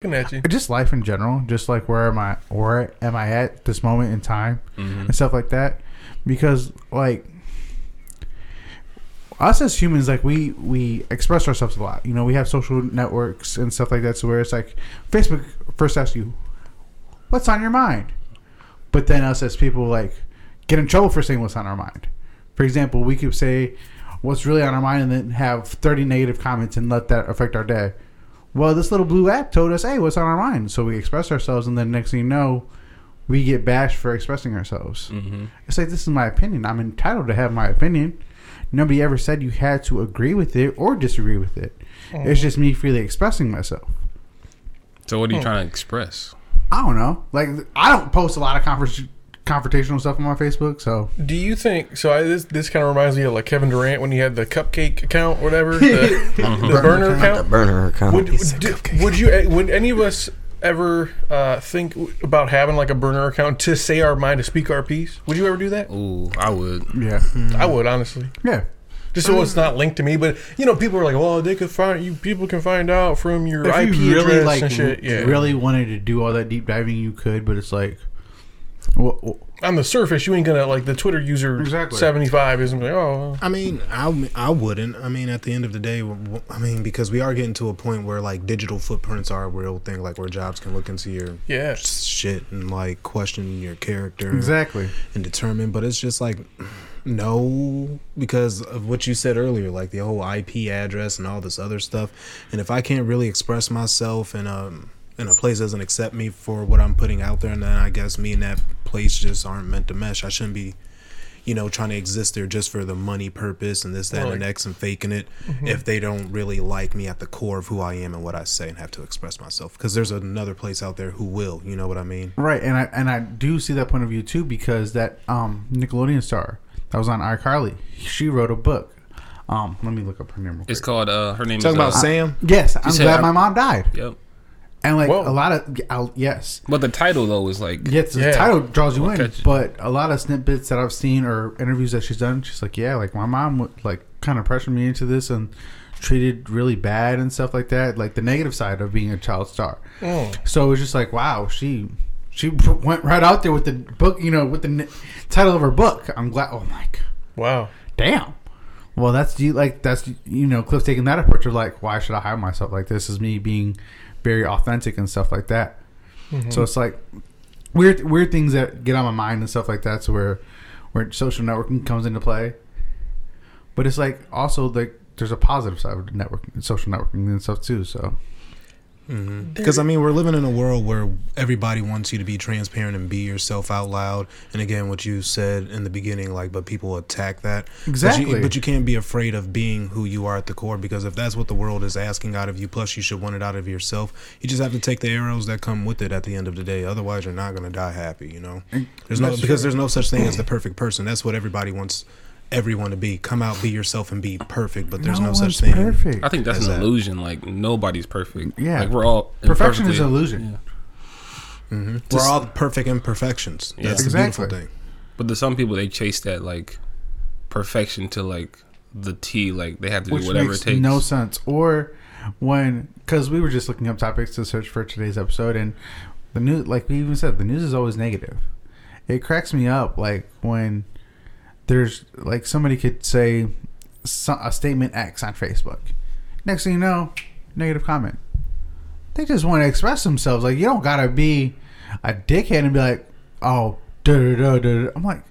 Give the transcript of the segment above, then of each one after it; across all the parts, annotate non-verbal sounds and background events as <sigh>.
Looking at you. just life in general, just like where am I, where am I at this moment in time, Mm-hmm. and stuff like that. Because like us as humans, like we we express ourselves a lot. You know, we have social networks and stuff like that. So where it's like Facebook first asks you, "What's on your mind?" But then us as people like get in trouble for saying what's on our mind. For example, we could say what's really on our mind and then have 30 negative comments and let that affect our day. Well, this little blue app told us, hey, what's on our mind? So we express ourselves, and then next thing you know, we get bashed for expressing ourselves. Mm-hmm. It's like, this is my opinion. I'm entitled to have my opinion. Nobody ever said you had to agree with it or disagree with it. It's just me freely expressing myself. So what are you trying to express? I don't know. Like, I don't post a lot of confer- confrontational stuff on my Facebook, so. Do you think so? I, this this kind of reminds me of like Kevin Durant when he had the cupcake account, whatever, the, <laughs> the burner The account. burner account. Would would, would you would any of us ever uh, think about having like a burner account to say our mind to speak our piece? Would you ever do that? Ooh, I would. Yeah. I would honestly, Yeah. just so it's not linked to me. But you know, people are like, "Well, they could find you. People can find out from your If IP you really address like and shit." Yeah, really wanted to do all that deep diving, you could, but it's like, well, on the surface, you ain't gonna like the Twitter user Exactly. seventy five isn't like, oh, I mean, I I wouldn't. I mean, at the end of the day, I mean, because we are getting to a point where like digital footprints are a real thing, like where jobs can look into your yeah. shit and like question your character exactly. and determine. But it's just like no, because of what you said earlier, like the whole IP address and all this other stuff. And if I can't really express myself in um in a place doesn't accept me for what I'm putting out there, and then I guess me and that place just aren't meant to mesh. I shouldn't be you know, trying to exist there just for the money purpose and this, that, and the next and faking it if they don't really like me at the core of who I am and what I say and have to express myself. Because there's another place out there who will, you know what I mean? Right, and I and I do see that point of view too because that um Nickelodeon star that was on iCarly, she wrote a book. Um, let me look up her name. Real It's called uh her name Talking is uh, about Sam? Yes, I'm said glad I- my mom died, Yep. And like Whoa. a lot of I'll, yes, But the title though is like yes, the Yeah. title draws you in, catch. but a lot of snippets that I've seen or interviews that she's done, she's like, yeah, like my mom would like kind of pressured me into this and treated really bad and stuff like that, like the negative side of being a child star. Mm. So it was just like, wow, she she went right out there with the book, you know, with the n- title of her book. I'm glad. Oh my god, Wow. damn. Well, that's you like that's you know Cliff taking that approach of like, why should I hide myself like this? Is me being very authentic and stuff like that. Mm-hmm. So it's like weird weird things that get on my mind and stuff like that. So where where social networking comes into play, but it's like also like there's a positive side of the networking, social networking and stuff too. So Mm-hmm. Because I mean, we're living in a world where everybody wants you to be transparent and be yourself out loud. And again, what you said in the beginning, like, but people attack that. But you- Exactly. But you, can't be afraid of being who you are at the core because if that's what the world is asking out of you, plus you should want it out of yourself, you just have to take the arrows that come with it at the end of the day. Otherwise, you're not going to die happy, you know? There's no, because there's no such thing as the perfect person. That's what everybody wants everyone to be. Come out, be yourself, and be perfect. But there's no, such one's thing. Perfect. I think that's an that- illusion. Like nobody's perfect. Yeah. Like we're all Perfection is imperfectly- an illusion. Yeah. Mm-hmm. We're all perfect imperfections. That's Yeah. the Exactly. beautiful thing. But there's some people they chase that like perfection to like the T. Like they have to which do whatever makes it takes. no sense. Or when, because we were just looking up topics to search for today's episode, and the news, like we even said, the news is always negative. It cracks me up, like when there's like somebody could say a statement X on Facebook. Next thing you know, negative comment. They just want to express themselves. Like you don't gotta be a dickhead and be like, oh, da da da da. da." I'm like,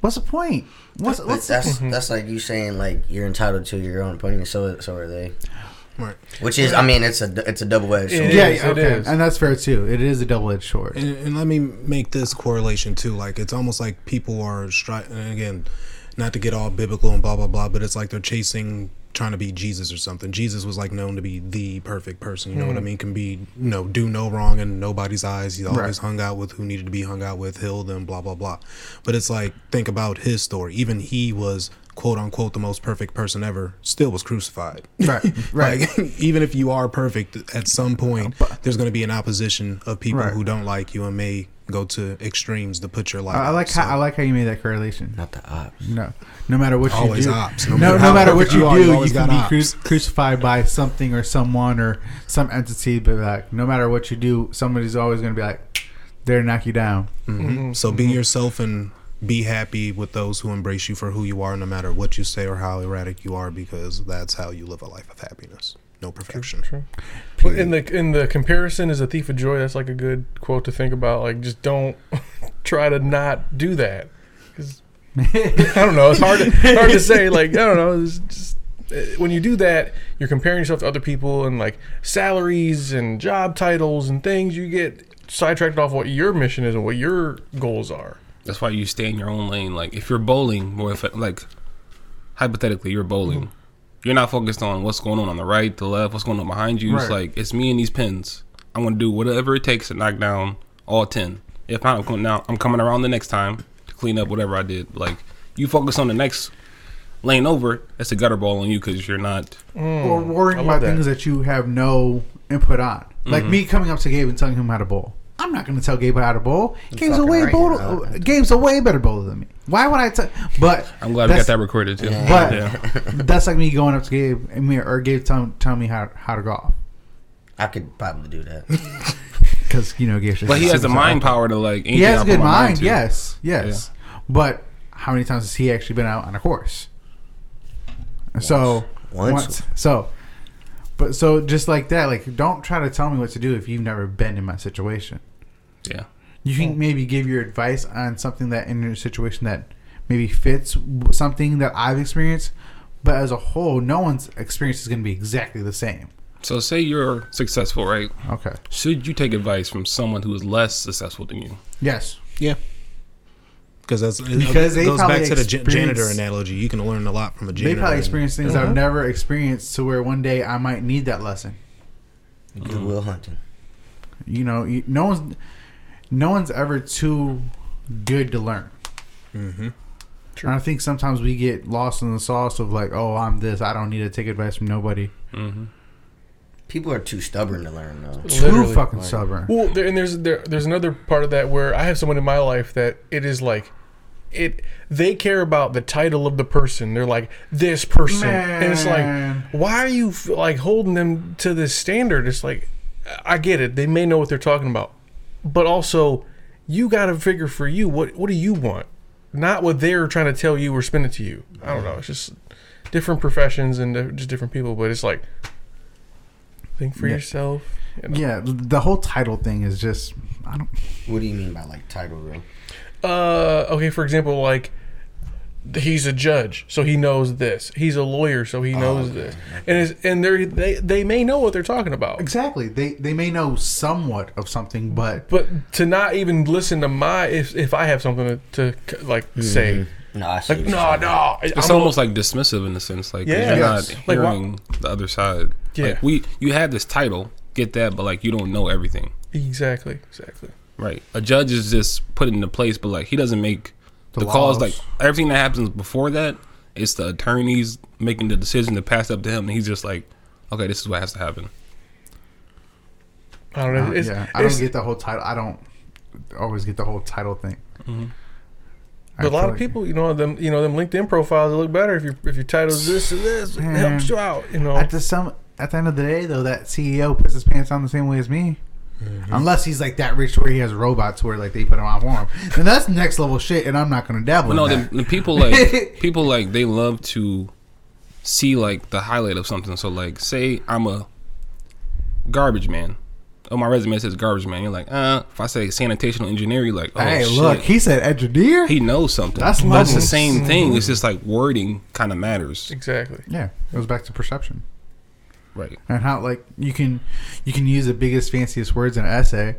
what's the point? What's, But what's that's mm-hmm. that's like you saying like you're entitled to your own opinion. So so are they. Right. Which is, I mean, it's a it's a double edged sword. Yeah, is, yeah, it okay. is. and that's fair too. It is a double-edged sword. And, and let me make this correlation too. Like it's almost like people are stri- and again, not to get all biblical and blah blah blah, but it's like they're chasing trying to be Jesus or something. Jesus was like known to be the perfect person. You know what I hmm. mean? Can be you know do no wrong in nobody's eyes. He always Right. hung out with who needed to be hung out with, healed them, blah blah blah. But it's like think about his story. Even he was quote unquote the most perfect person ever. Still was crucified. <laughs> Right, <laughs> right. Like, <laughs> even if you are perfect, at some point there's going to be an opposition of people Right. who don't like you and may go to extremes to put your life. I, I like so, how I like how you made that correlation. Not the ops. No, no matter what Always you do, ops. No no, matter no, matter what you you are, do, you you, can be cru- crucified by something or someone or some entity. But like, no matter what you do, somebody's always going to be like, they're knock you down. Mhm. So be yourself and be happy with those who embrace you for who you are, no matter what you say or how erratic you are, because that's how you live a life of happiness. No perfection. True. But in the in the comparison is a thief of joy. That's like a good quote to think about. Like, just don't <laughs> try to not do that. 'Cause, <laughs> I don't know. It's hard to, hard to say. Like, I don't know. It's just uh, when you do that, you're comparing yourself to other people and like salaries and job titles and things. You get sidetracked off what your mission is and what your goals are. That's why you stay in your own lane. Like if you're bowling, more if like hypothetically you're bowling, Mm-hmm. you're not focused on what's going on on the right, the left, what's going on behind you. It's like it's me and these pins. I'm gonna do whatever it takes to knock down all ten. If not, I'm coming down. I'm coming around the next time to clean up whatever I did. Like you focus on the next lane over. That's a gutter ball on you because you're not. or worrying about that. things that you have no input on. Like Mm-hmm. me coming up to Gabe and telling him how to bowl. I'm not going to tell Gabe how to bowl. Gabe's a way right, bowl, you're. Uh, Gabe's a way better bowler than me. Why would I tell? But I'm glad we got that recorded too. But yeah. <laughs> that's like me going up to Gabe and me or Gabe telling telling me how how to golf I could probably do that. <laughs> because you know Gabe's. But he has the mind sharp. power to like. He has a good mind. too. Yes, yes. But how many times has he actually been out on a course? So Once. So, but so just like that, like don't try to tell me what to do if you've never been in my situation. Yeah. You can maybe give your advice on something that in your situation that maybe fits something that I've experienced, but as a whole, no one's experience is going to be exactly the same. So say you're successful, right? Okay. Should you take advice from someone who is less successful than you? Yes. Yeah. Because that's Because it goes back to the janitor analogy. You can learn a lot from a janitor. They probably experience things Uh-huh. I've never experienced to where one day I might need that lesson. Good Will Hunting. You know, you, no one's no one's ever too good to learn. Mhm. And I think sometimes we get lost in the sauce of like, oh, I'm this. I don't need to take advice from nobody. Mm-hmm. People are too stubborn to learn though. Too Literally. fucking Like- stubborn. Well, there, and there's there, there's another part of that where I have someone in my life that it is like it they care about the title of the person. They're like this person, and it's like why are you f- like holding them to this standard? It's like I get it. They may know what they're talking about, but also you got to figure for you what what do you want, not what they're trying to tell you or spin it to you. I don't know. It's just different professions and just different people, but it's like think for Yeah. yourself. you know. Yeah, the whole title thing is just I don't. What do you mean by like title though? Uh, okay, for example, like he's a judge, so he knows this. He's a lawyer, so he oh, knows this. And it's, and they they they may know what they're talking about, Exactly. They they may know somewhat of something, but but to not even listen to my if if I have something to, to like mm-hmm. say, No, I see like no no, It's I'm a- almost like dismissive in a sense, like Yeah. you're Yes. not Like, why- hearing the other side. Yeah. Like we, you have this title, get that, but like you don't know everything, exactly exactly. right? A judge is just put into place, but like he doesn't make The the, calls. laws. Like everything that happens before that, it's the attorneys making the decision to pass up to him, and he's just like, okay, this is what has to happen. I don't know. uh, It's, yeah, I don't get the whole title. I don't always get the whole title thing. Mm-hmm. But a lot feel of people, you know, them you know them LinkedIn profiles look better if you if your title's this and this it helps you out. You know, At the some at the end of the day, though, that CEO puts his pants on the same way as me. Mm-hmm. Unless he's like that rich where he has robots where like they put him on for him, then that's next level shit, and I'm not gonna dabble But no, in the, that. the people like <laughs> people like they love to see like the highlight of something. So like, say I'm a garbage man. Oh, my resume says garbage man. You're like, uh, if I say sanitational engineer, you're like, oh hey, shit. look, he said engineer. he knows something. That's That's, the same thing. It's just like wording kind of matters, exactly. yeah, it goes back to perception right? and how like you can you can use the biggest fanciest words in an essay,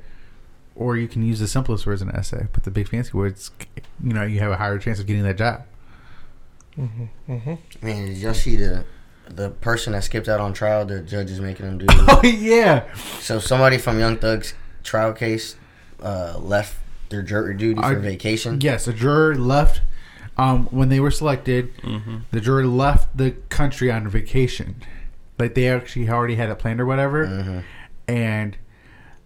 or you can use the simplest words in an essay. But the big fancy words, you know, you have a higher chance of getting that job. Man, did y'all see the the person that skipped out on trial? The judge is making them do. <laughs> Oh yeah, so somebody from Young Thug's trial case uh, left their jury duty for I- vacation. Yes, a juror left um, when they were selected. The juror left the country on vacation, like they actually already had it planned or whatever, mm-hmm. and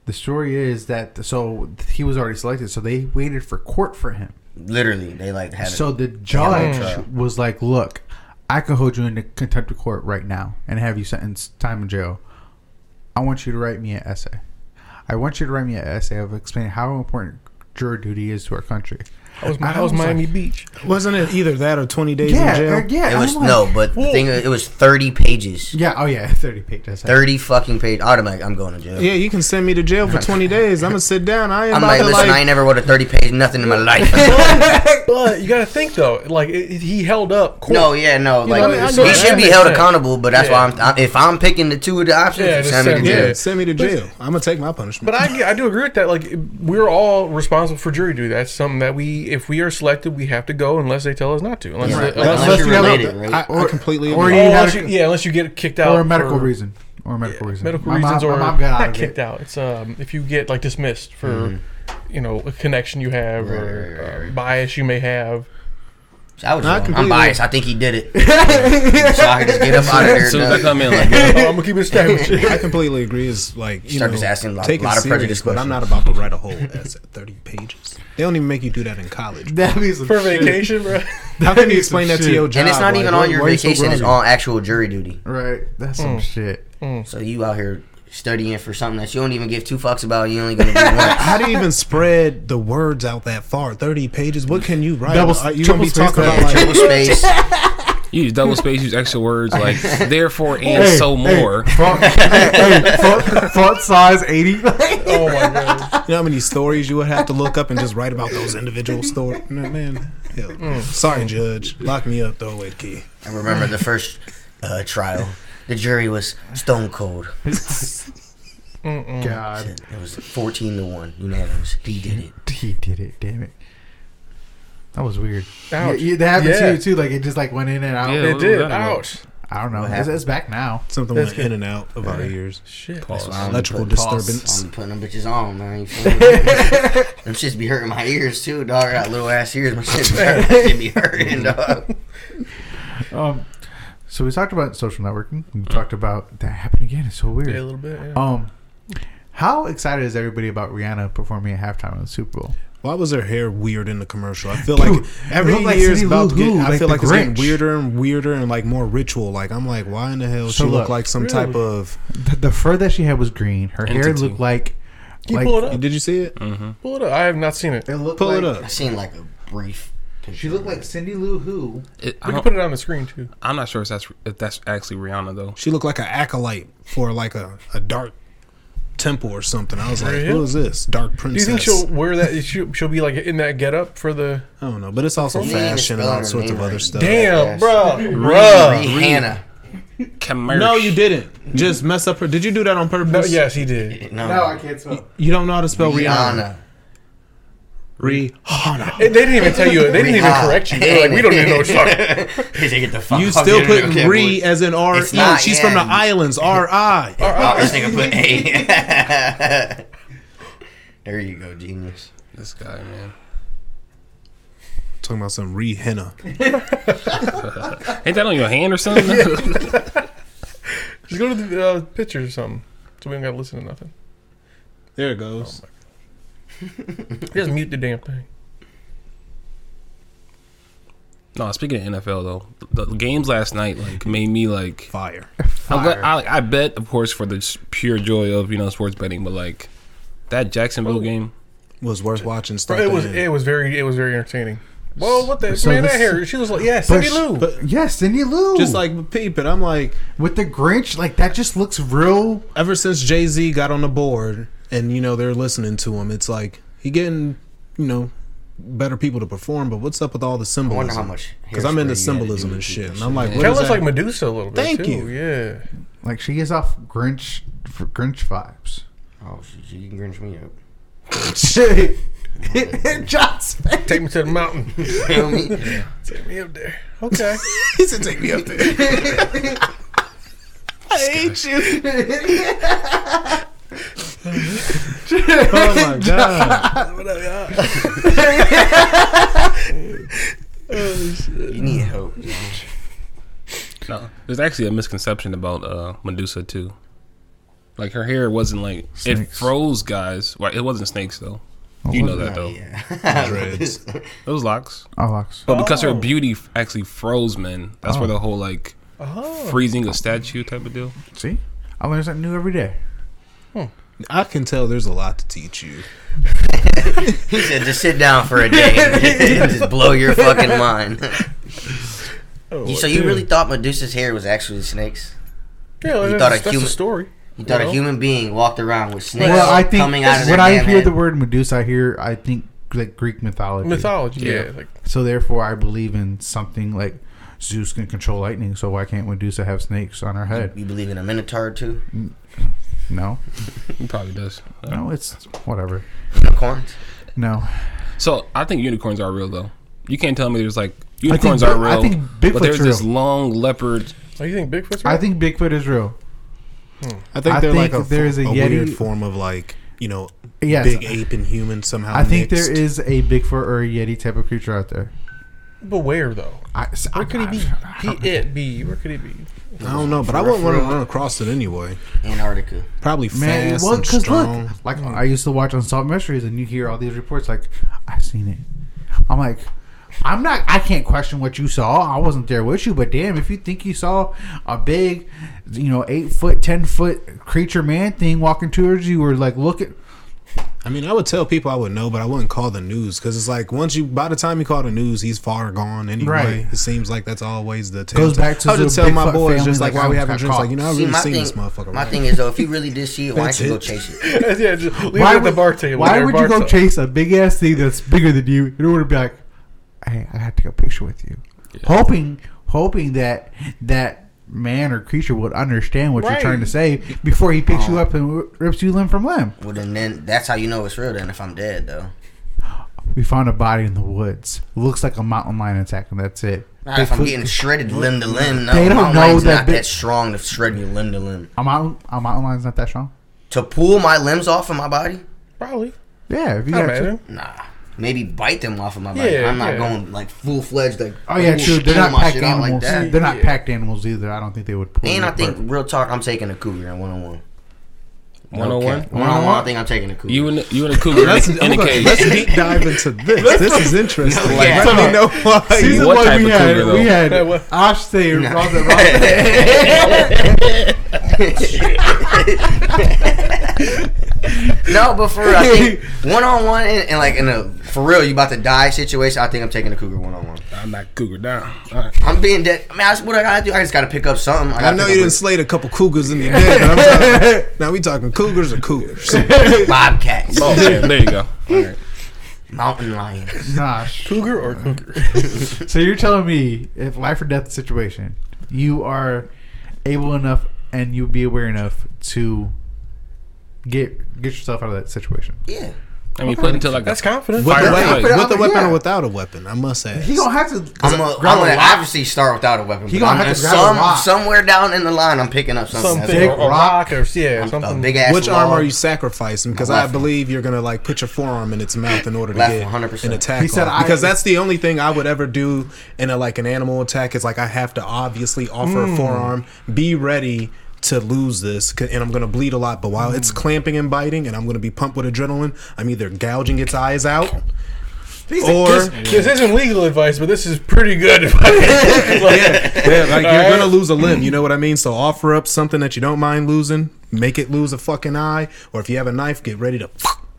The story is that so he was already selected, so they waited for court for him. Literally, they like had. It. So the judge was like, "Look, I could hold you in contempt of court right now and have you sentenced time in jail. I want you to write me an essay. I want you to write me an essay of explaining how important jury duty is to our country." That was, I that was was like- Miami Beach. Wasn't it either that or 20 days Yeah, in jail? uh, yeah. it was like- no, but the thing it was thirty pages. Yeah. Oh yeah, thirty pages. Thirty fucking page. Automatic. I'm going to jail. Yeah, you can send me to jail for 20 <laughs> days. I'm gonna sit down. I ain't I'm like, to listen, I ain't never wrote a thirty page nothing in my life. <laughs> But you got to think though, like it, it- he held up. Court. no, yeah, no. Like know, I he should that. be That held makes accountable, but that's Yeah. why I'm, I'm. If I'm picking the two of the options, Yeah, just send me to jail. send me to jail. I'm gonna take my punishment. But I, I do agree with that. Like we're all responsible for jury duty. That's something that we, if we are selected, we have to go unless they tell us not to. Unless, Yeah, they- right. unless, Unless you're you have related, right? I, I completely or you unless you, yeah, unless you get kicked out or a medical for- reason. Or a medical reason. medical My mom- reasons, or my mom got out not <laughs> of kicked it. out. It's um if you get like dismissed for you know a connection you have Right, or right, right, uh, right. bias you may have. So I was I wrong. I'm biased. I think he did it. <laughs> so I can just get up out of there. As soon as I done. come in, like, oh, I'm gonna keep it established. <laughs> I completely agree. Is like you Start know, just asking a lot- lot of serious, prejudice but I'm not about to write a whole essay, 30 pages. They don't even make you do that in college. That'd be some for shit. vacation, bro. <laughs> How can you explain that to your job? and it's not Like, even on your why you so vacation. it's on actual jury duty. Right. That's some hmm. shit. Hmm. So you out here studying for something that you don't even give two fucks about. You only gonna do <laughs> once. How do you even spread the words out that far? 30 pages? What can you write? Double- Are you gonna be talking space about Triple space. <laughs> you use double space, use extra words like therefore and so more. Font, hey, font, font size eighty. Oh my god. You know how many stories you would have to look up and just write about those individual stories? <laughs> Man, man hell. sorry, judge. Lock me up. Throw away the key. I remember the first uh, trial. The jury was stone cold. <laughs> God, It was fourteen to one unanimous. He did it. he did it. Damn it. That was weird. Ouch. yeah, that happened Yeah. to you too. Like it just like went in and out. Yeah. It what did. was that? Ouch. I don't know. What It's, it's back now. Something That's went good. in and out of our ears. Shit. Pause. I'm Electrical putting- disturbance. I'm putting them bitches on, man. You feel me? <laughs> them shits be hurting my ears too, dog. I got little ass ears. My shit be <laughs> hurting, my shit be hurting dog. Um, so we talked about social networking. We talked about that happened again. It's so weird. Yeah, a little bit. Yeah. Um, how excited is everybody about Rihanna performing at halftime of the Super Bowl? Why was her hair weird in the commercial? I feel Dude, like every it like year is about to get. Who, I like feel the like it's getting weirder and weirder and like more ritual. Like I'm like, why in the hell So she look, look like some really? type of? The, the fur that she had was green. Her hair looked like. Can you pull it up? Did you see it? Mm-hmm. Pull it up. I have not seen it. it looked Pull like, it up. I up. seen like a brief. She looked like Cindy Lou Who. It, I We can don't, put it on the screen too. I'm not sure if that's if that's actually Rihanna though. She looked like an acolyte for like a, a dark temple or something. I was like, Really? who is this dark princess?" Do you think she'll wear that? She'll, she'll be like in that getup for the. I don't know, but it's also You fashion and all sorts of other stuff. Damn, Yes. bro, bro. Rihanna. Commerce. No, you didn't. Just mess up her. Did you do that on purpose? No, yes, he did. No, I can't spell. You don't know how to spell Rihanna. Rihanna. Rihanna. They didn't even tell you. They didn't even correct you. They're Like, we don't even know what you're talking. <laughs> He said, "Get the fuck You still here, putting re as in R It's E. not, She's yeah. from the islands. <laughs> R I. Oh, this nigga put A. <laughs> there you go, genius. This guy, man. Talking about some re henna. Ain't that on your hand or something? Just go to the uh, pictures or something, so we don't gotta listen to nothing. There it goes. <laughs> Just mute the damn thing. no, speaking of NFL though, the the games last night like made me like. Fire. I'm glad, I, I bet, of course, for the pure joy of you know sports betting, but like that Jacksonville game. Was worth watching. Start it was end. it was very it was very entertaining. Well, what the So man? That hair. She was like, yeah, But, Cindy Lou. but yes, Cindy Lou. just like peep it. I'm like, with the Grinch, like that just looks real. ever since Jay Z got on the board and you know they're listening to him, it's like he getting you know better people to perform. But what's up with all the I wonder symbolism? how much. Because I'm into hairspray you had to symbolism and shit, and I'm like, shit. what kind of looks that? like Medusa a little bit. Thank too. you. Yeah. Like she gives off Grinch, for Grinch vibes. Oh, she, she can grinch me up. shit. <laughs> John's face. Take me to the mountain. <laughs> Feel me? Take me up there. Okay. <laughs> he said, "Take me up there." I hate you. Oh my god! You need help. <laughs> No, there's actually a misconception about uh, Medusa too. Like her hair wasn't like it froze guys. Well, it wasn't snakes though. You know that though. Yeah. Dreads. It was <laughs> locks. Oh, locks. But because her Oh. beauty actually froze men, that's where the whole like Oh. freezing a statue type of deal. See, I learn something new every day. I can tell there's a lot to teach you. <laughs> He said, just sit down for a day and <laughs> just blow your fucking mind. Oh, You- so you dude. really thought Medusa's hair was actually snakes? Yeah, you that's, thought a that's human- the story. You thought Well, a human being walked around with snakes Well, I think coming out of when I hear head? the word Medusa, I hear I think like Greek mythology. mythology. Yeah, Yeah. like So therefore, I believe in something like Zeus can control lightning. So why can't Medusa have snakes on her head? You believe in a minotaur too? Mm. No, <laughs> He probably does. no, it's whatever. Unicorns? No, So I think unicorns are real though. You can't tell me there's like think unicorns Bi- are real. I think but Bigfoot's there's this real. long leopard. oh, you think Bigfoot's? real? I think Bigfoot is real. I think I they're like think a, there's a, a weird Yeti- form of like you know Yes, big ape and human somehow. I think mixed. there is a Bigfoot or a Yeti type of creature out there. But where though? I, Where could he be? He it be? Where could he be? I don't know, but I wouldn't want to run across it anyway. Antarctica. Probably Man, fast well, and because strong. look, like I used to watch Unsolved Mysteries, and you hear all these reports. Like, I've seen it. I'm like, I'm not. I can't question what you saw. I wasn't there with you, but damn, if you think you saw a big, you know, eight foot, ten foot creature man thing walking towards you, or like look at. I mean, I would tell people I would know, but I wouldn't call the news because it's like once you, by the time you call the news, he's far gone anyway. Right. It seems like that's always the tale. Goes back to I would the just tell my Bigfoot boys just like, like, why we I having got drinks, like you know, I See, really my seen thing, this motherfucker. my right thing is though, if you really did see it, why That's don't you go chase it? <laughs> yeah, just leave it at the bar table. Why would you go top. chase a big ass thing that's bigger than you in order to be like, hey, I got to take a picture with you, hoping, hoping that that man or creature would understand what you're trying to say before he picks you oh. up and rips you limb from limb. Well, then, then that's how you know it's real. Then if I'm dead though, We found a body in the woods. Looks like a mountain lion attack, and that's it. Not if I'm getting shredded limb to limb. No, They don't mountain know lion's that not big- that strong to shred you limb to limb. a mountain, a mountain lion's not that strong. To pull my limbs off of my body, Probably. Yeah, if you I got to. nah. Maybe bite them off of my body. Yeah, I'm not yeah. going like full fledged like. Oh yeah, true. They're not packed shit out animals. that. They're not Yeah. packed animals either. I don't think they would. Pull And you I think apart. real talk, I'm taking a cougar in one on one. 101? One One on one, I think I'm taking a cougar. You and the, you and the cougar <laughs> in, Let's, a- in a I'm gonna- cage. let's deep <laughs> dive into this. This is interesting. No, Like, yeah. let me know why. Season What one, type we of had cougar, we had Hey, what- Ash say No. Raza <laughs> no, but for real, I think one on one and and, like in a for real, you about to die situation. I think I'm taking a cougar one on one. I'm not cougar down. All right. I'm being dead. I mean, that's what I gotta do. I just gotta pick up something. I gotta know you didn't slay a couple cougars in your day, but I'm talking, <laughs> now we talking cougars or cougars. <laughs> bobcats, Oh, yeah, there you go. All right. mountain lions. Gosh. Cougar or cougar? <laughs> So you're telling me if life or death situation, you are able enough and you'll be aware enough to get get yourself out of that situation. Yeah, I mean, put into like a That's confident. With, Fire the, away. weapon, with the Yeah. or without a weapon, I must say. He gonna have to. I'm gonna, I'm grab a gonna rock. obviously start without a weapon. He but gonna I'm have to gonna- grab a some rock. somewhere down in the line. I'm picking up something. Something Big rock. rock or yeah, a something. big ass. Which arm are you sacrificing? Because I believe you're gonna like put your forearm in its mouth in order to get 100%. an attack. He said because that's the only thing I would ever do in a like an animal attack is like I have to obviously offer a mm. forearm, be ready to lose this, and I'm gonna bleed a lot. But while it's mm. clamping and biting, and I'm gonna be pumped with adrenaline, I'm either gouging its eyes out, or This, this isn't legal advice, but this is pretty good. <laughs> <laughs> Like, yeah, like you're Alright. gonna lose a limb. You know what I mean? So offer up something that you don't mind losing. Make it lose a fucking eye, or if you have a knife, get ready to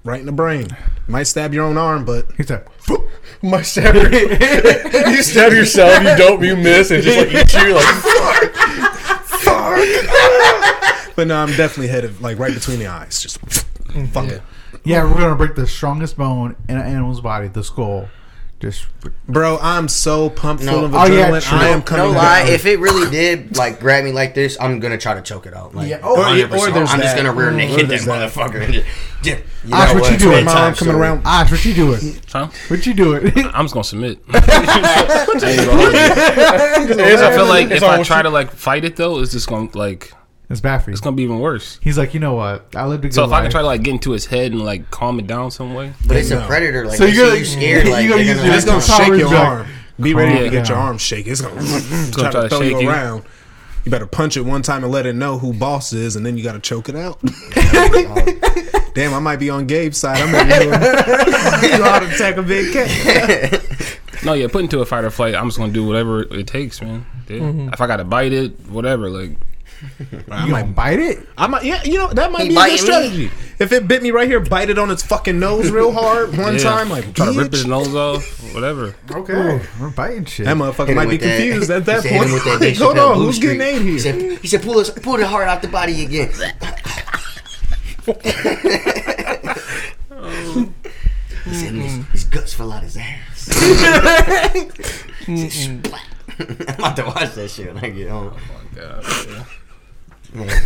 right in the brain. Might stab your own arm, but He said, <laughs> My stab your, you stab yourself, you don't, you miss, and just like eat you, like but no, I'm definitely headed like right between the eyes. Just mm, fuck it. "Yeah, we're gonna break the strongest bone in an animal's body, the skull." Just Bro, I'm so pumped No. full of Oh, yeah, adrenaline. I am coming. no coming lie, down. if it really did like grab me like this, I'm gonna try to choke it out. Like, Yeah, oh, or- or there's I'm just gonna rear mm, Or naked that that. motherfucker. and <laughs> just- yeah, you Ash, know what you doing? Mom Bedtime coming story. around. Ash, what you doing? Huh? What you doing? <laughs> I'm just gonna submit. <laughs> I feel like if I try to like fight it though, it's just gonna like it's bad for you. it's gonna be even worse. He's like, you know what? I lived a good So if I can try to like get into his head and like calm it down some way, But it's No. a predator. Like, So so you're you gonna- you scared. <laughs> Like, you gonna they're use gonna your- It's gonna shake your jack. arm. Be ready to get down. your arm shake. It's gonna, <laughs> try try to to throw shake you you. around. You better punch it one time and let it know who boss is, and then you got to choke it out. <laughs> Damn, I might be on Gabe's side. I'm over here. you know how to attack a big cat. No, yeah, put into a fight or flight. I'm just gonna do whatever it takes, man. Yeah. Mm-hmm. If I gotta bite it, whatever. Like, I <laughs> You might might, bite it. I might, yeah, you know that might He be a biting good me? strategy. If it bit me right here, bite it on its fucking nose real hard one yeah, time, like try to rip bitch. his nose off, whatever. Okay, we're biting shit. That motherfucker might be with that- confused at that he said, hit point. with that <laughs> Like, Hold on, who's Streak. getting ate He here? said, he said, pull, his, pull the heart out the body again. <laughs> he said, his, his guts fell out his ass. He said, "Splat." I'm about to watch that shit when I get home. Oh God, yeah. Yeah.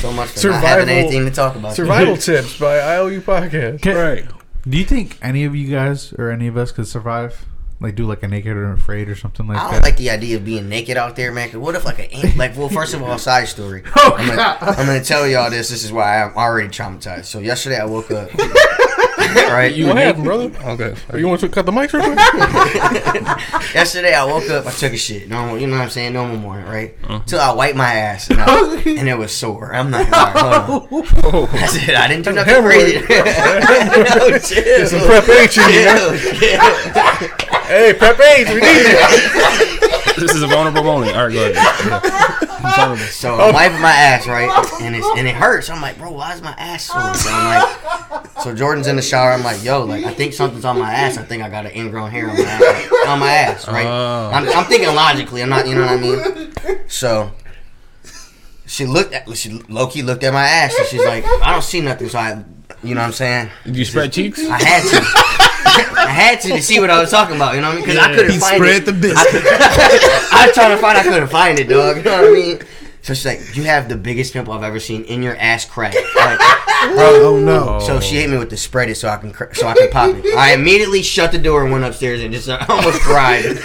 So much for not Survival- having anything to talk about. Survival <laughs> tips by IOU podcast. Can- Right. Do you think any of you guys or any of us could survive? Like do like a naked or afraid or something like that. I don't that? like the idea of being naked out there, man. Cause what if like a ant- like? Well, first of all, side story. <laughs> Oh, I'm, gonna, I'm gonna tell y'all this. This is why I'm already traumatized. So yesterday I woke up. <laughs> <laughs> right. You What naked? happened, brother? Okay. Or you want to cut the mics real quick? <laughs> Yesterday I woke up. I took a shit. Normal. You know what I'm saying? Normal morning, right? Uh-huh. Till I wiped my ass and, I, <laughs> and it was sore. I'm not. All right, hold on. I said I didn't do nothing crazy. no, chill. Some prep H in you. Chill, chill. Hey, prep H, we need it. This is a vulnerable moment. All right, go ahead. So oh. I'm wiping my ass, right? And it's and it hurts. I'm like, bro, why is my ass sore? So I'm like, so Jordan's in the shower. I'm like, yo, like I think something's on my ass. I think I got an ingrown hair on my ass, on my ass, right? Oh. I'm, I'm thinking logically. I'm not, you know what I mean? So she looked at, she low key looked at my ass, and she's like, I don't see nothing. So I, you know what I'm saying? Did you spread cheeks? I had to. I had to to see what I was talking about, you know what I mean? Because I couldn't He find spread it. the biscuit. I was <laughs> trying to find. I couldn't find it, dog. You know what I mean? So she's like, "You have the biggest pimple I've ever seen in your ass crack." Like, bro, Oh no. so she hit me with the spread it so I can cr- so I can pop it. I immediately shut the door and went upstairs and just uh, <laughs> almost cried. <laughs>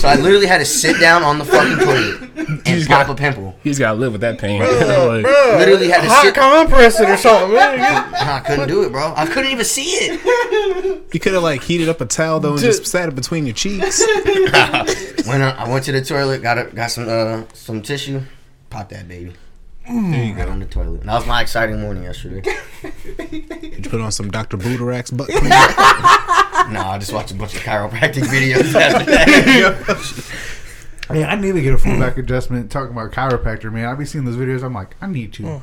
so I literally had to sit down on the fucking toilet and pop a pimple. He's got to live with that pain. <laughs> Like, Literally had to Hot sit. compress it or something, man. I couldn't do it, bro. I couldn't even see it. You could have like heated up a towel though and just sat it between your cheeks. <laughs> <laughs> When I, I went to the toilet, got a, got some uh, some tissue, pop that baby. There you go on the toilet. That was my exciting morning yesterday. You put on some Dr. Booterax butt cream. No, I just watched a bunch of chiropractic videos after that. Man, I need to get a full back <clears throat> adjustment. Talking about chiropractor, man. I be seeing those videos. I'm like, I need to.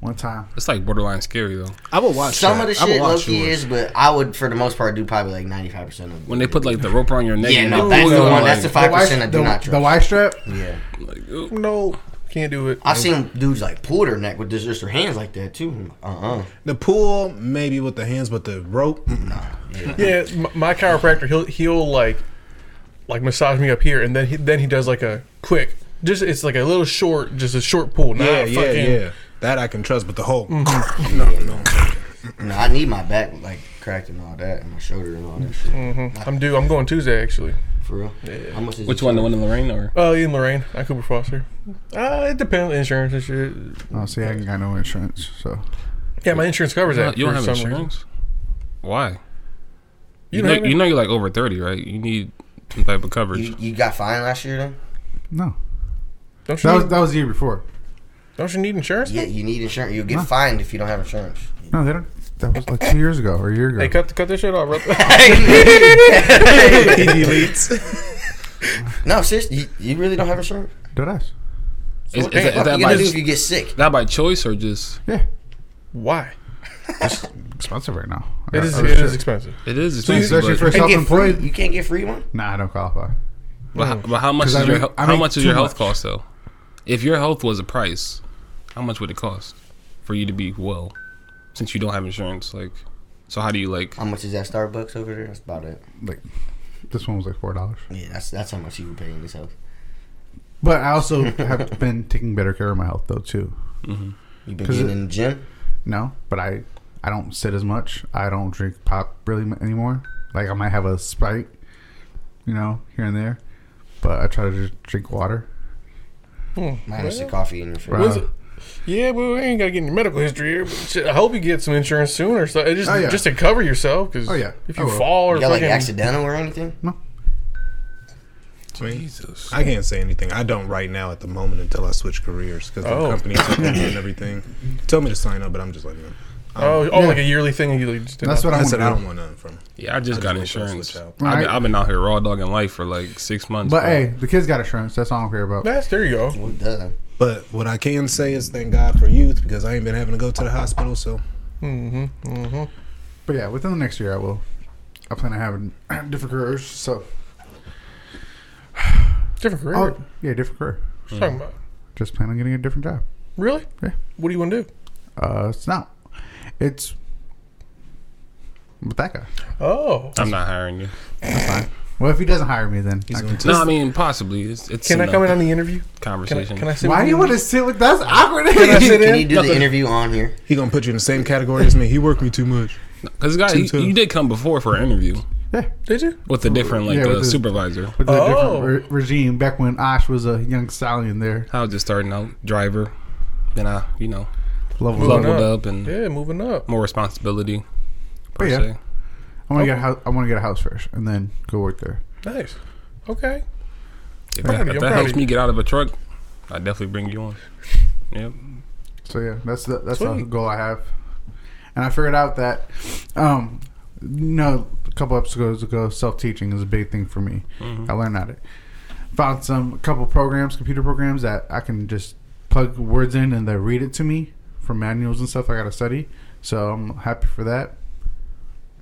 One time. it's like borderline scary though. I would watch Some that. of the I shit Loki is, but I would, for the most part, do probably like ninety five percent of it. When they put like the rope around your neck. yeah, no, that's the you, one. That's the five Y- percent I do the, not trust. the trust. Y strap. Yeah, like, ooh. No, can't do it. I have seen dudes like pull their neck with just, just their hands like that too. Uh uh The pool, maybe with the hands, but the rope. mm, Yeah, m- my chiropractor, he'll he'll like like massage me up here, and then he then he does like a quick, just it's like a little short, just a short pull. Not Yeah, yeah, fucking, yeah. That I can trust, but the whole. Mm-hmm. <laughs> No, no, no. I need my back like cracked and all that, and my shoulder and all that shit. Mm-hmm. I'm due. I'm going Tuesday actually. For real. Yeah. How much is Which one? The one in Lorain or? Oh, in Lorain, at Cooper Foster. Uh, it depends on the insurance and shit. Oh, see, I ain't got no insurance, so Yeah, my insurance covers that. You don't have some reason. insurance. Why? You You, don't know, have you know you're like over thirty, right? You need some type of coverage. You, you got fined last year then? no. Don't you, That was need, that was the year before. don't you need insurance? Yeah, you need insurance. You'll get Huh. fined if you don't have insurance. No, they don't. That was like two years ago or a year ago. Hey, cut cut this shit off, bro. <laughs> <laughs> he deletes. no, seriously, you, you really don't have insurance. Dead ass. Is, is, What that, is What that you by gonna do if you get sick? that by choice or just? Yeah, Why? Expensive right now. I It got is. other It shit. is expensive. It is So you- expensive. especially but, for You can't get free. self-employed. You can't get free one. Nah, I don't qualify. but, how, but how much 'Cause is I your make- hel- I how make much is too your health much. cost though? If your health was a price, how much would it cost for you to be well? Since you don't have insurance, like, so how do you like? How much is that Starbucks over there? That's about it. Like, this one was like four dollars. Yeah, that's that's how much you were paying yourself. But I also <laughs> have been taking better care of my health though too. Mm-hmm. You've been 'Cause getting it- in the gym. No, but I I don't sit as much. I don't drink pop really anymore. Like I might have a sprite, you know, here and there. But I try to just drink water. Hmm. Minus the coffee in your fridge. Bro. Was it? Yeah, but we ain't gotta get in your medical history here. But I hope you get some insurance soon or so. Just Oh, yeah. just to cover yourself, because Oh, yeah. if oh, you fall or You got like accidental or anything? Jesus. I can't say anything. I don't right now at the moment until I switch careers because Oh. the company took me and everything. <laughs> Told me to sign up, but I'm just like, no. Oh, oh, Yeah. like a yearly thing. and You just That's what I I said to I do. don't want nothing from. Yeah, I just I got just insurance. switch. I've been, I've been out here raw dogging life for like six months. But bro. hey, the kids got insurance. That's all I don't care about. That's there you go. Well, duh. But what I can say is thank God for youth because I ain't been having to go to the hospital. So Mm-hmm. Mm-hmm. But yeah, within the next year, I will. I plan on having <clears throat> different careers. So, Different career. oh yeah, different career. What you talking about? Just plan on getting a different job. Really? Yeah. What do you want to do? Uh, it's not. It's with that guy. Oh, I'm not hiring you. That's fine. Well, if he doesn't hire me, then he's I going can- to. No, I mean possibly. It's, it's can I come in on the interview? Can I, conversation. can I sit? Why do you want to sit with? That's awkward. Can I sit Can in? you do the interview on here? He gonna put you in the same category as me. He worked me too much. Because guy, Two, you, two. you did come before for an interview yeah, Did you? with a different like Yeah, uh, with the- supervisor. with a Oh. different re- regime back when Osh was a young stallion there. I was just starting out driver. Then I, you know, Level Moving leveled up. up and Yeah, moving up. more responsibility. Per Oh, yeah. se. I want to get a house. I want to get a house first, and then go work there. Nice. Okay. If Proud that, if that helps me get out of a truck, I definitely bring you on. Yep. So yeah, that's the that's the goal I have. And I figured out that, um, you know, a couple episodes ago, self teaching is a big thing for me. Mhm. I learned that. Found some a couple programs, computer programs that I can just plug words in and they read it to me from manuals and stuff I got to study. So I'm happy for that.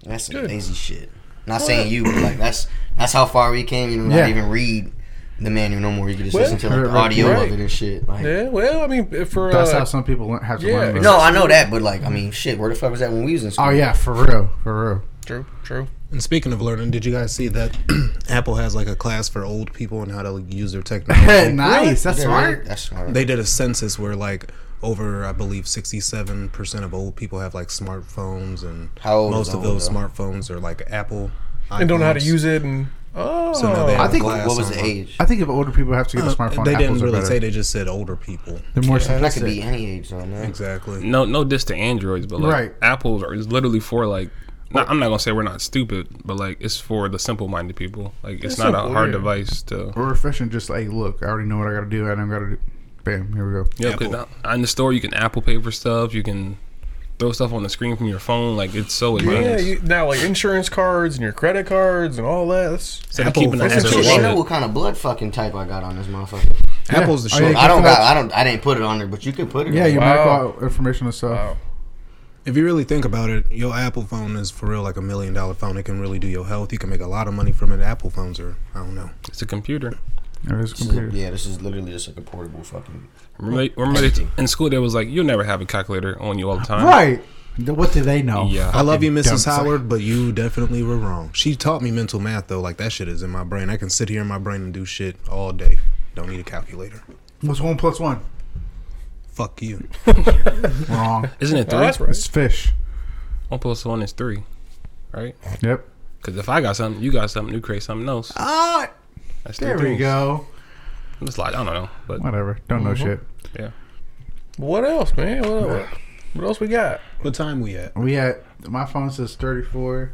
That's some Good. lazy shit. Not saying you, but like that's that's how far we came. You know, Yeah. not even read the manual no more. You can just Well, listen to like the audio right. of it and shit. Like, Yeah. Well, I mean, for That's uh, how some people have to yeah, learn. no, I know that, but like, I mean, shit. Where the fuck was that when we was in school? Oh yeah, for real, for real. true, true. And speaking of learning, did you guys see that <clears throat> Apple has like a class for old people and how to like, use their technology? <laughs> nice, that's Yeah, smart. right? That's smart. They did a census where like over I believe 67% of old people have like smartphones and How old most of those though? smartphones are like Apple And don't know how to use it, and oh, So now they I think- glass what was the age? I think if older people have to get a Uh, smartphone, they didn't Apples really say they just said older people. They're more Yeah, that could be any age, though, man. Exactly. No, no diss to Androids, but like Right. Apple's are is literally for like. Not, I'm not gonna say we're not stupid, but like it's for the simple-minded people. Like it's, It's not simple, a hard device to. We're efficient. Just like, look, I already know what I got to do. I don't got to do. Bam, here we go. Yeah, Apple. because in the store you can Apple Pay for stuff. You can throw stuff on the screen from your phone. Like it's so yeah. advanced. You, now, like insurance cards and your credit cards and all that. That's Instead of Apple keeping the phones Shit, they know what kind of blood fucking type I got on this motherfucker. Apple's the Oh, shit. yeah, I don't got. I don't. I didn't put it on there, but you could put it. Yeah, on your there. Wow. medical information and stuff. wow. If you really think about it, your Apple phone is for real like a million dollar phone. It can really do your health. You can make a lot of money from it. Apple phones are, I don't know. It's a computer. There is a This is- computer. yeah, this is literally just like a portable fucking. Remember, remember in school there was like you'll never have a calculator on you all the time. Right. What do they know? Yeah. I love you, Mrs. dumb Howard, but you definitely were wrong. She taught me mental math though. Like that shit is in my brain. I can sit here in my brain and do shit all day. Don't need a calculator. What's one plus one? Fuck you. <laughs> Wrong. Isn't it Oh, three? that's right. It's fish. One plus one is three, right? Yep. Because if I got something, you got something, you create something else. Ah, That's three there we things. go. It's like I don't know, but Whatever. Don't know Mhm. shit. yeah. What else, man? What, what, what else we got? What time we at? We at my phone says thirty four.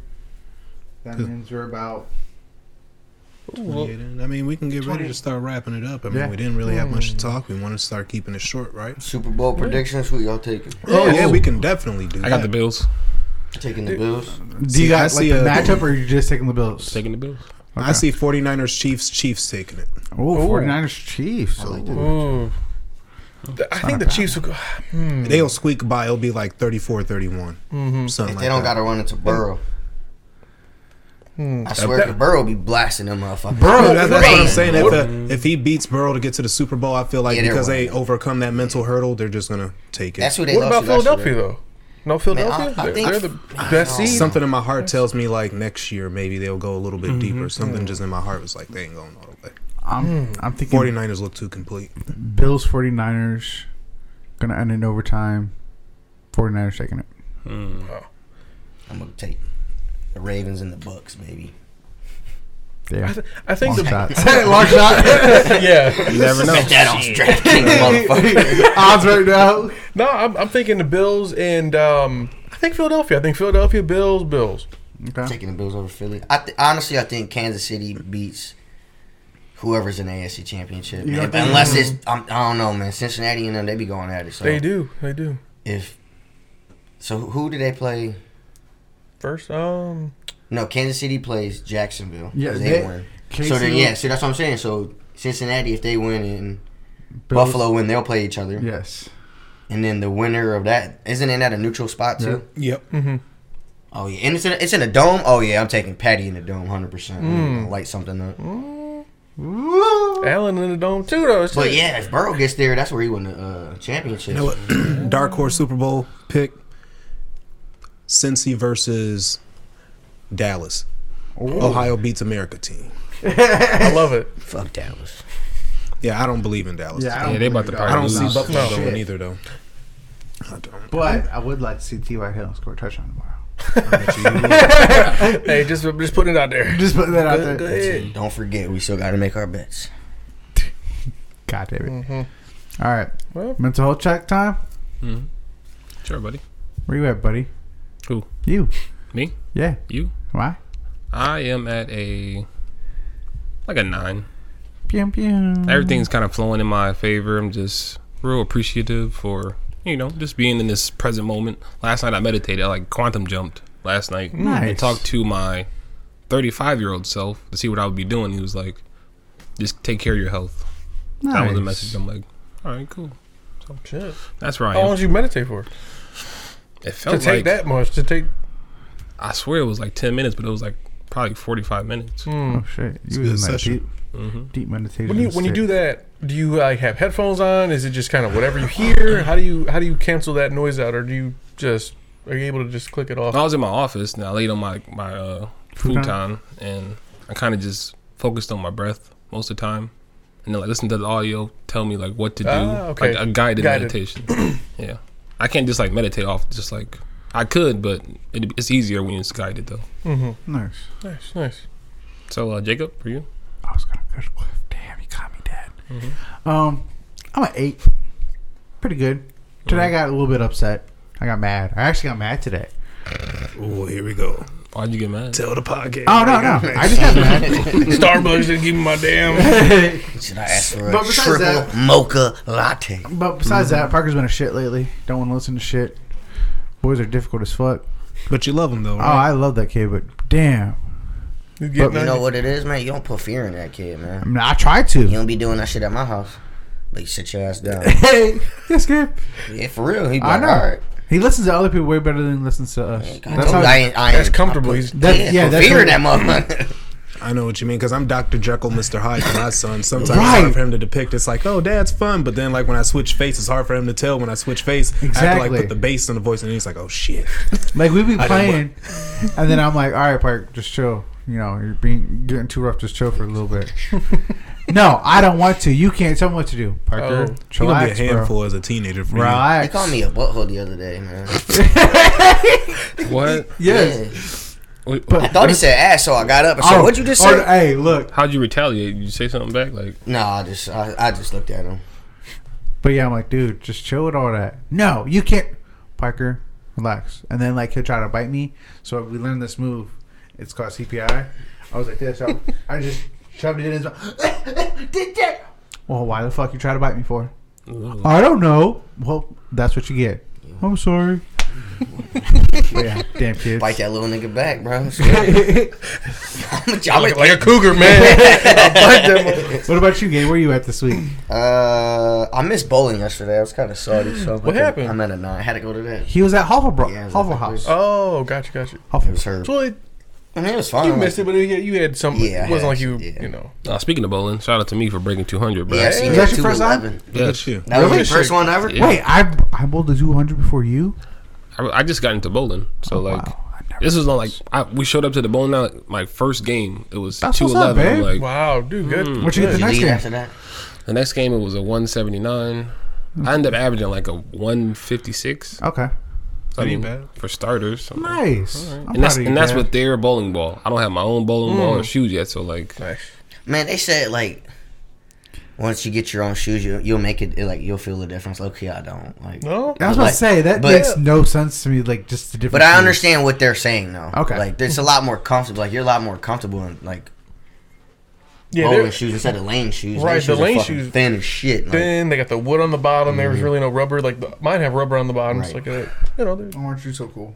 That means we're about. Well, 28 in. I mean, we can get ready to start wrapping it up. I mean, Yeah. we didn't really have much to talk. We want to start keeping it short, right? Super Bowl predictions. Who y'all taking? Oh yeah, Yeah. we can definitely do I that. got the Bills. Taking the Bills. Do See, you I got like see the a- matchup, or are you just taking the Bills? Taking the Bills. I see 49ers Chiefs Chiefs taking it. Oh, Ooh. 49ers Chiefs. I like that. ooh. The- I think the Chiefs will go. Hmm. They'll squeak by. It'll be like 34-31. Mm-hmm. Something If like they don't that. got to run into Burrow, Hmm. I swear, if Burrow be blasting them motherfuckers. Burrow, Dude, that- that's what I'm saying. If, uh, if he beats Burrow to get to the Super Bowl, I feel like Yeah, they're because they overcome that mental hurdle, they're just gonna take it. That's who they What lost about to last Philadelphia though? No Philadelphia. I They're- think- they're the best seed. Something in my heart tells me like next year maybe they'll go a little bit Mm-hmm. deeper. Something just in my heart was like they ain't going all the way. I'm, Hmm. I'm thinking 49ers look too complete. Bills 49ers. Gonna end in overtime. 49ers taking it. Mm. I'm gonna take the Ravens and the Bucks, baby. Yeah. I, th- I think Long the shot. Long shot. yeah. You never know. Bet that on DraftKings. <laughs> <laughs> Odds right now. No, I'm, I'm thinking the Bills and um, I think Philadelphia. I think Philadelphia Bills, Bills. Okay. Taking the Bills over Philly. I th- honestly, I think Kansas City beats whoever's in the AFC Championship. You don't If- unless it's um, I don't know, man. Cincinnati and them they be going at it. So They do. They do. if so, who do they play? First, um, No, Kansas City plays Jacksonville. Yeah, 'cause they- win. KC So then, yeah, see that's what I'm saying. So Cincinnati, if they win and Bills- Buffalo win, they'll play each other. Yes. And then the winner of that isn't in that a neutral spot too? Yep. mm-hmm Oh yeah, and it's in a, it's in a dome. Oh yeah, I'm taking Patty in the dome, hundred percent. Mm. Light something up. Allen in the dome too, though. It's But like- yeah, if Burrow gets there, that's where he won the uh, championship. You know what? <clears throat> Dark horse Super Bowl pick. Cincy versus Dallas. Ohio beats America team. <laughs> I love it. Fuck Dallas. Yeah, I don't believe in Dallas. Yeah, I Yeah, don't they about to believe I don't see Buffalo No. going either though. I don't. But I would like to see T.Y. Hill score a touchdown tomorrow. I bet you <laughs> you would. Hey, just just putting it out there. Just putting that out Go, there. go ahead. Don't forget, we still got to make our bets. God damn it. Mhm. All right. Well, Mental health check time. Mhm. Sure, buddy. Where you at, buddy? Who? You. Me? Yeah. You? Why? I am at a like a nine. Pew, pew. Everything's kind of flowing in my favor. I'm just real appreciative for you know just being in this present moment. Last night I meditated. I like quantum jumped last night. Nice. And talked to my 35 year old self to see what I would be doing. He was like, "Just take care of your health." That was the message. I'm like, "All right, cool." shit. That's right. I How long am. did you meditate for? It felt To felt take like that much to take. I swear it was like 10 minutes, but it was like probably 45 minutes. Hmm. Oh shit! You a good was in that session. deep, hmm deep meditation. When you when you do that, do you like have headphones on? Is it just kind of whatever you hear? How do you how do you cancel that noise out, or do you just are you able to just click it off? I was in my office and I laid on my my uh, Futon? futon and I kind of just focused on my breath most of the time, and then like listen to the audio tell me like what to do, Ah, okay. like a guided, Guided. meditation. <clears throat> yeah, I can't just like meditate off just like I could, but it, it's easier when it's guided though. hmm Nice. Nice, nice. So uh, Jacob, for you, I was gonna go. Damn, you caught me dead. Mm-hmm. Um, I'm at eight. Pretty good. Today I got a little bit upset. I got mad. I actually got mad today. Oh, here we go. why'd you get mad? Tell the podcast. Oh no, no. I just got mad. <laughs> Starbucks didn't give me my damn. <laughs> Should I ask for a But besides triple that- mocha latte? But besides that, Parker's been a shit lately. Don't want to listen to shit. Boys are difficult as fuck. But you love him though, Oh. I love that kid, but damn. You getting But You know what it is, man? You don't put fear in that kid, I man. mean, I tried to. You don't be doing that shit at my house. Like, sit your ass down. <laughs> Hey, this kid. yeah, for real. He I know. all right. He listens to other people way better than he listens to us. I That's told how. I ain't, I That's comfortable. I He's- That- yeah, yeah, put that's fear in what- that motherfucker. <laughs> I know what you mean because I'm Dr. Jekyll, Mr. Hyde for my son. Sometimes it's Right. hard for him to depict. It's like, oh, dad's fun, but then like when I switch face, it's hard for him to tell when I switch face. I have to like put the bass in the voice, and he's like, oh shit. Like we be <laughs> I playing, and then I'm like, "All right, Park, just chill. You know, you're being getting too rough. Just chill for a little bit." <laughs> no, I don't want to. You can't tell me what to do, Parker. Oh. He's gonna be a handful bro. as a teenager for you. He called me a butthole the other day, man. <laughs> What? Yes. Wait, But- I thought he said ass, so I got up. and said, Oh, what'd you just or- say? hey, look. how'd you retaliate? Did you say something back? Like, No, I just I, I just looked at him. But yeah, I'm like, dude, just chill with all that. No, you can't. Parker, relax. And then like he'll try to bite me. So we learned this move. It's called CPI. I was like this. So I just shoved it in his mouth. <laughs> Did that? Well, why the fuck you try to bite me for? ugh. I don't know. Well, that's what you get. I'm sorry. Yeah, damn kids. Bite that little nigga back, bro. <laughs> like, like a cougar, man. <laughs> <laughs> I'll bite that mother- what about you, Gabe? Where you at this week? Uh, I missed bowling yesterday. I was kind of sorry. So What I happened? I'm at a nine. I had to go to that. He was at Hoffel, Yeah, it was Hoffel at the House. oh, gotcha, gotcha. It was her. So it, I mean, it was fun. you missed it, but it, you had some. Yeah, it wasn't had like you, yeah. you know. Uh, speaking of bowling, shout out to me for breaking 200, bro. Yeah, I seen Is that that your first time? 211. Look you. That was Really? your first one ever? Yeah. Wait, I I bowled the 200 before you. I, I just got into bowling, so Oh, like wow. This was not like I, we showed up to the bowling alley. My first game, it was That's two what's up, eleven. I'm babe. like Wow, dude, good. Mm. What you get good. the Did next you lead game? after that? the next game, it was a one seventy nine. I ended up averaging like a one fifty six. Okay. I mean, bad. for starters. I'm Nice. I'm and that's proud of and that's with their bowling ball. I don't have my own bowling ball Mm. or shoes yet, so like Nice. Man, they said like once you get your own shoes, you you'll make it like you'll feel the difference. Okay, I don't like. No, I was about Like- to say that but- makes no sense to me. Like just the difference. But I understand what they're saying though. Okay. Like it's a lot more comfortable. Like you're a lot more comfortable in like Yeah, bowling shoes instead of lane shoes. Right, Lane the shoes are lane fucking shoes- thin as shit. Like, thin. They got the wood on the bottom. There was really no rubber. Like the, mine have rubber on the bottom. It's like a you know. they're- aren't you so cool?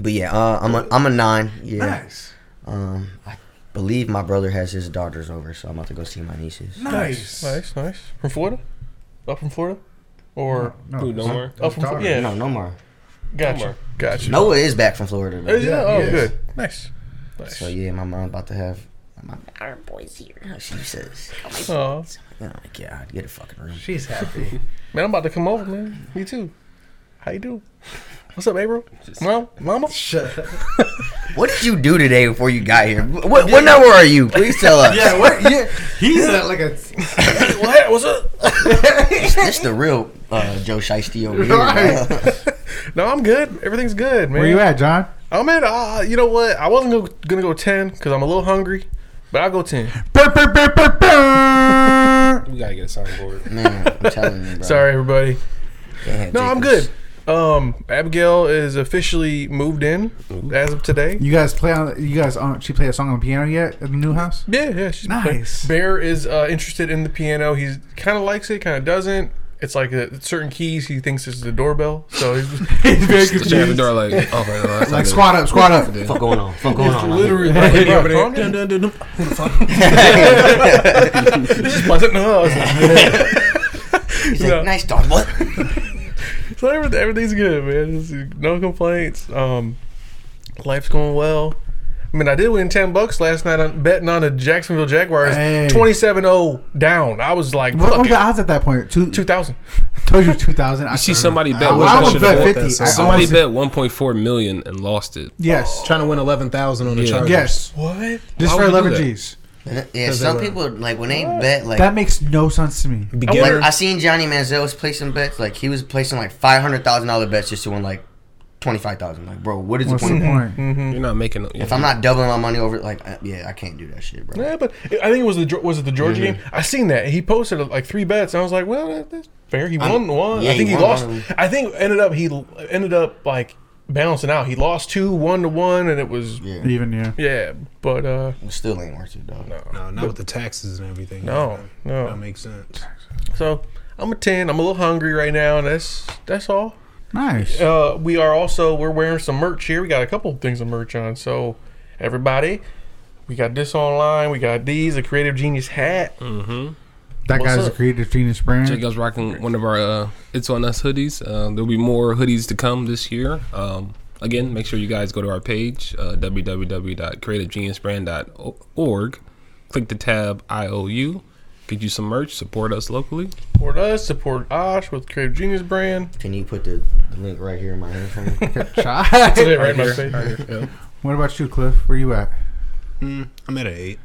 but yeah, uh, I'm a I'm a nine. Yeah. Nice. Um, I believe my brother has his daughters over, so I'm about to go see my nieces. Nice. Nice, nice. From Florida? Up from Florida? Or No, Who, no son- more? up from. Florida? Yeah. No, no more. Gotcha. more. Gotcha. Noah is back from Florida. Oh, Though. yeah, Yeah, oh he is. good. Nice. Nice. So yeah, my mom's about to have my our boys here. Oh, she says, "Oh Aw. my god, get a fucking room." She's happy. <laughs> Man, I'm about to come over, man. Me too. How you doing? What's up, April? Mom? Mama? Shut up. <laughs> What did you do today before you got here? What, what number are you? Please tell us. Yeah, what? Yeah, he's uh, like a. <laughs> what? What's up? This the real uh, Joe Shiesty over here. Right. <laughs> No, I'm good. Everything's good, man. Where you at, John? I'm at, uh, you know what? I wasn't go- gonna go 10 because I'm a little hungry, but I'll go 10. Burr, burr, burr, burr, burr. We gotta get a soundboard. Man, I'm telling you, bro. <laughs> Sorry, everybody. Can't No, I'm Jacobs. good. Um, Abigail is officially moved in as of today. You guys play on. You guys on? She play a song on the piano yet at the new house? Yeah, yeah, she's Nice. Bear is uh, interested in the piano. He's kind of likes it, kind of doesn't. It's like a, certain keys he thinks is the doorbell. So he's <laughs> He's very The chair the confused. door, like, oh, right, no, that's Like not it. squat up, squat up. Fuck going on? Fuck going on? literally like, Hey, over calm there. down. Dun, dun, dun, dun. <laughs> Just buzzing the house. <laughs> He's like, No. nice dog. What? So everything, everything's good, man. Just, no complaints. Um, life's going well. I mean, I did win ten bucks last night on betting on the Jacksonville Jaguars, Hey. 27-0 down. I was like, What fuck was it. the odds at that point? Two, two thousand. told you two thousand. You see somebody bet I, one I point- would bet fifty. that song. I Somebody bet 1.4 million and lost it. Yes, Trying to win eleven thousand on the Yeah. Chargers. yes. What? Just Why for would you eleven that? G's. Yeah, 'Cause some were- people like when they bet like. That makes no sense to me. Beginner. I seen Johnny Manziel was placing bets. Like he was placing like five hundred thousand dollar bets just to win like twenty five thousand. Like, bro, what is the What's the point? point? Mm-hmm. You're not making. If I'm not doubling my money over, like, uh, yeah, I can't do that shit, bro. Yeah, but I think it was the was it the Georgia Mm-hmm. game? I seen that he posted like three bets. And I was like, well, that- that's fair. He won one. yeah, I think he he, lost. one. I think ended up he ended up like balancing out. He lost two, one to one, and it was yeah. Yeah, Even yeah. but uh, it still ain't worth it, dog. no, No, not with the taxes and everything. no, no. That makes sense. So I'm a ten. I'm a little hungry right now, and that's that's all. Nice. Uh, we are also we're wearing some merch here. We got a couple of things of merch on. So everybody, we got this online. We got these, a Creative Genius hat. Mm-hmm. That what's guy's a up? creative genius brand. Jacob's rocking one of our uh, It's On Us hoodies. Uh, there'll be more hoodies to come this year. Um, again, make sure you guys go to our page, uh, www.creativegeniusbrand.org. Click the tab IOU. Get you some merch. Support us locally. Support us, support Osh with Creative Genius brand. Can you put the, the link right here in my hand for me? <laughs> <laughs> Shot. Put it right in my face. Yeah. What about you, Cliff? Where you at? Mm, I'm at an eight.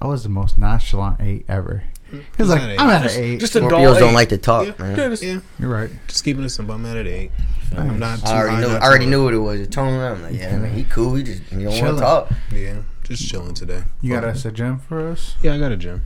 That was the most nonchalant eight ever. Mm-hmm. He's like, I'm eight. at an eight. Just a dull Scorpios don't eight. like to talk, Yeah. man. Yeah, just- Yeah, You're right. just keeping it simple. I'm at an eight. I'm not too I already high, knew. I already knew what it was. It told him I'm like, yeah, man, he cool. He just he don't want to talk. Yeah, just chilling today. You got us a gym for us? Yeah, I got a gym.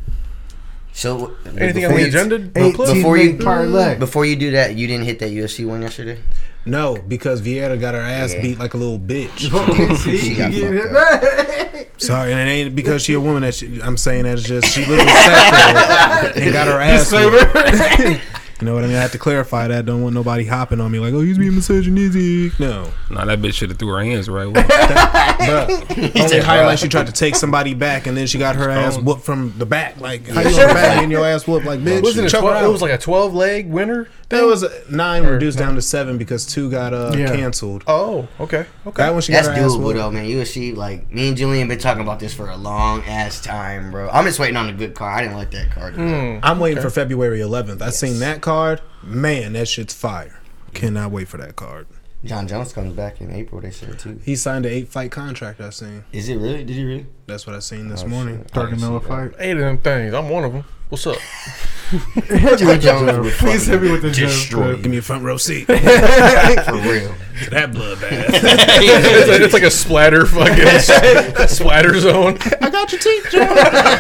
So Anything on before the you- agenda? Before you- parlay. Before you do that, you didn't hit that UFC one yesterday. No, because Vieira got her ass Yeah. beat like a little bitch. <laughs> She got fucked Sorry, and it ain't because she a woman that she, I'm saying that it's just she literally sat there <laughs> and got her ass. whooped. <laughs> You know what I mean? I have to clarify that. Don't want nobody hopping on me like, oh, he's being misogynistic. No, Nah, that bitch should have threw her hands right. <laughs> Bruh. Only highlight she tried to take somebody back and then she got her ass whooped from the back. Like how you on the back and your ass whooped like bitch? Was it a 12, it was like a 12 leg winner? That was a nine reduced down to seven because two got uh Yeah. canceled. Oh, okay. Okay. That one she That's got her ass doable whooped. though, man. UFC, like me and Julian been talking about this for a long ass time, bro. I'm just waiting on a good card. I didn't like that card. Hmm. I'm waiting for February 11th. I seen that card. Man, that shit's fire. Cannot wait for that card. Jon Jones comes back in April. They said too. He signed an eight fight contract. I seen. Is it really? Did he really? That's what I seen this Oh, morning. Oh, shit. Thirty I didn't mil see fight. Eight of them things. I'm one of them. What's up? Jon Jones would Please hit me with the destroy. Give me a front row seat. <laughs> for real. that bloodbath. <laughs> it's, like, it's like a splatter fucking <laughs> splatter zone. I got your teeth, Joe.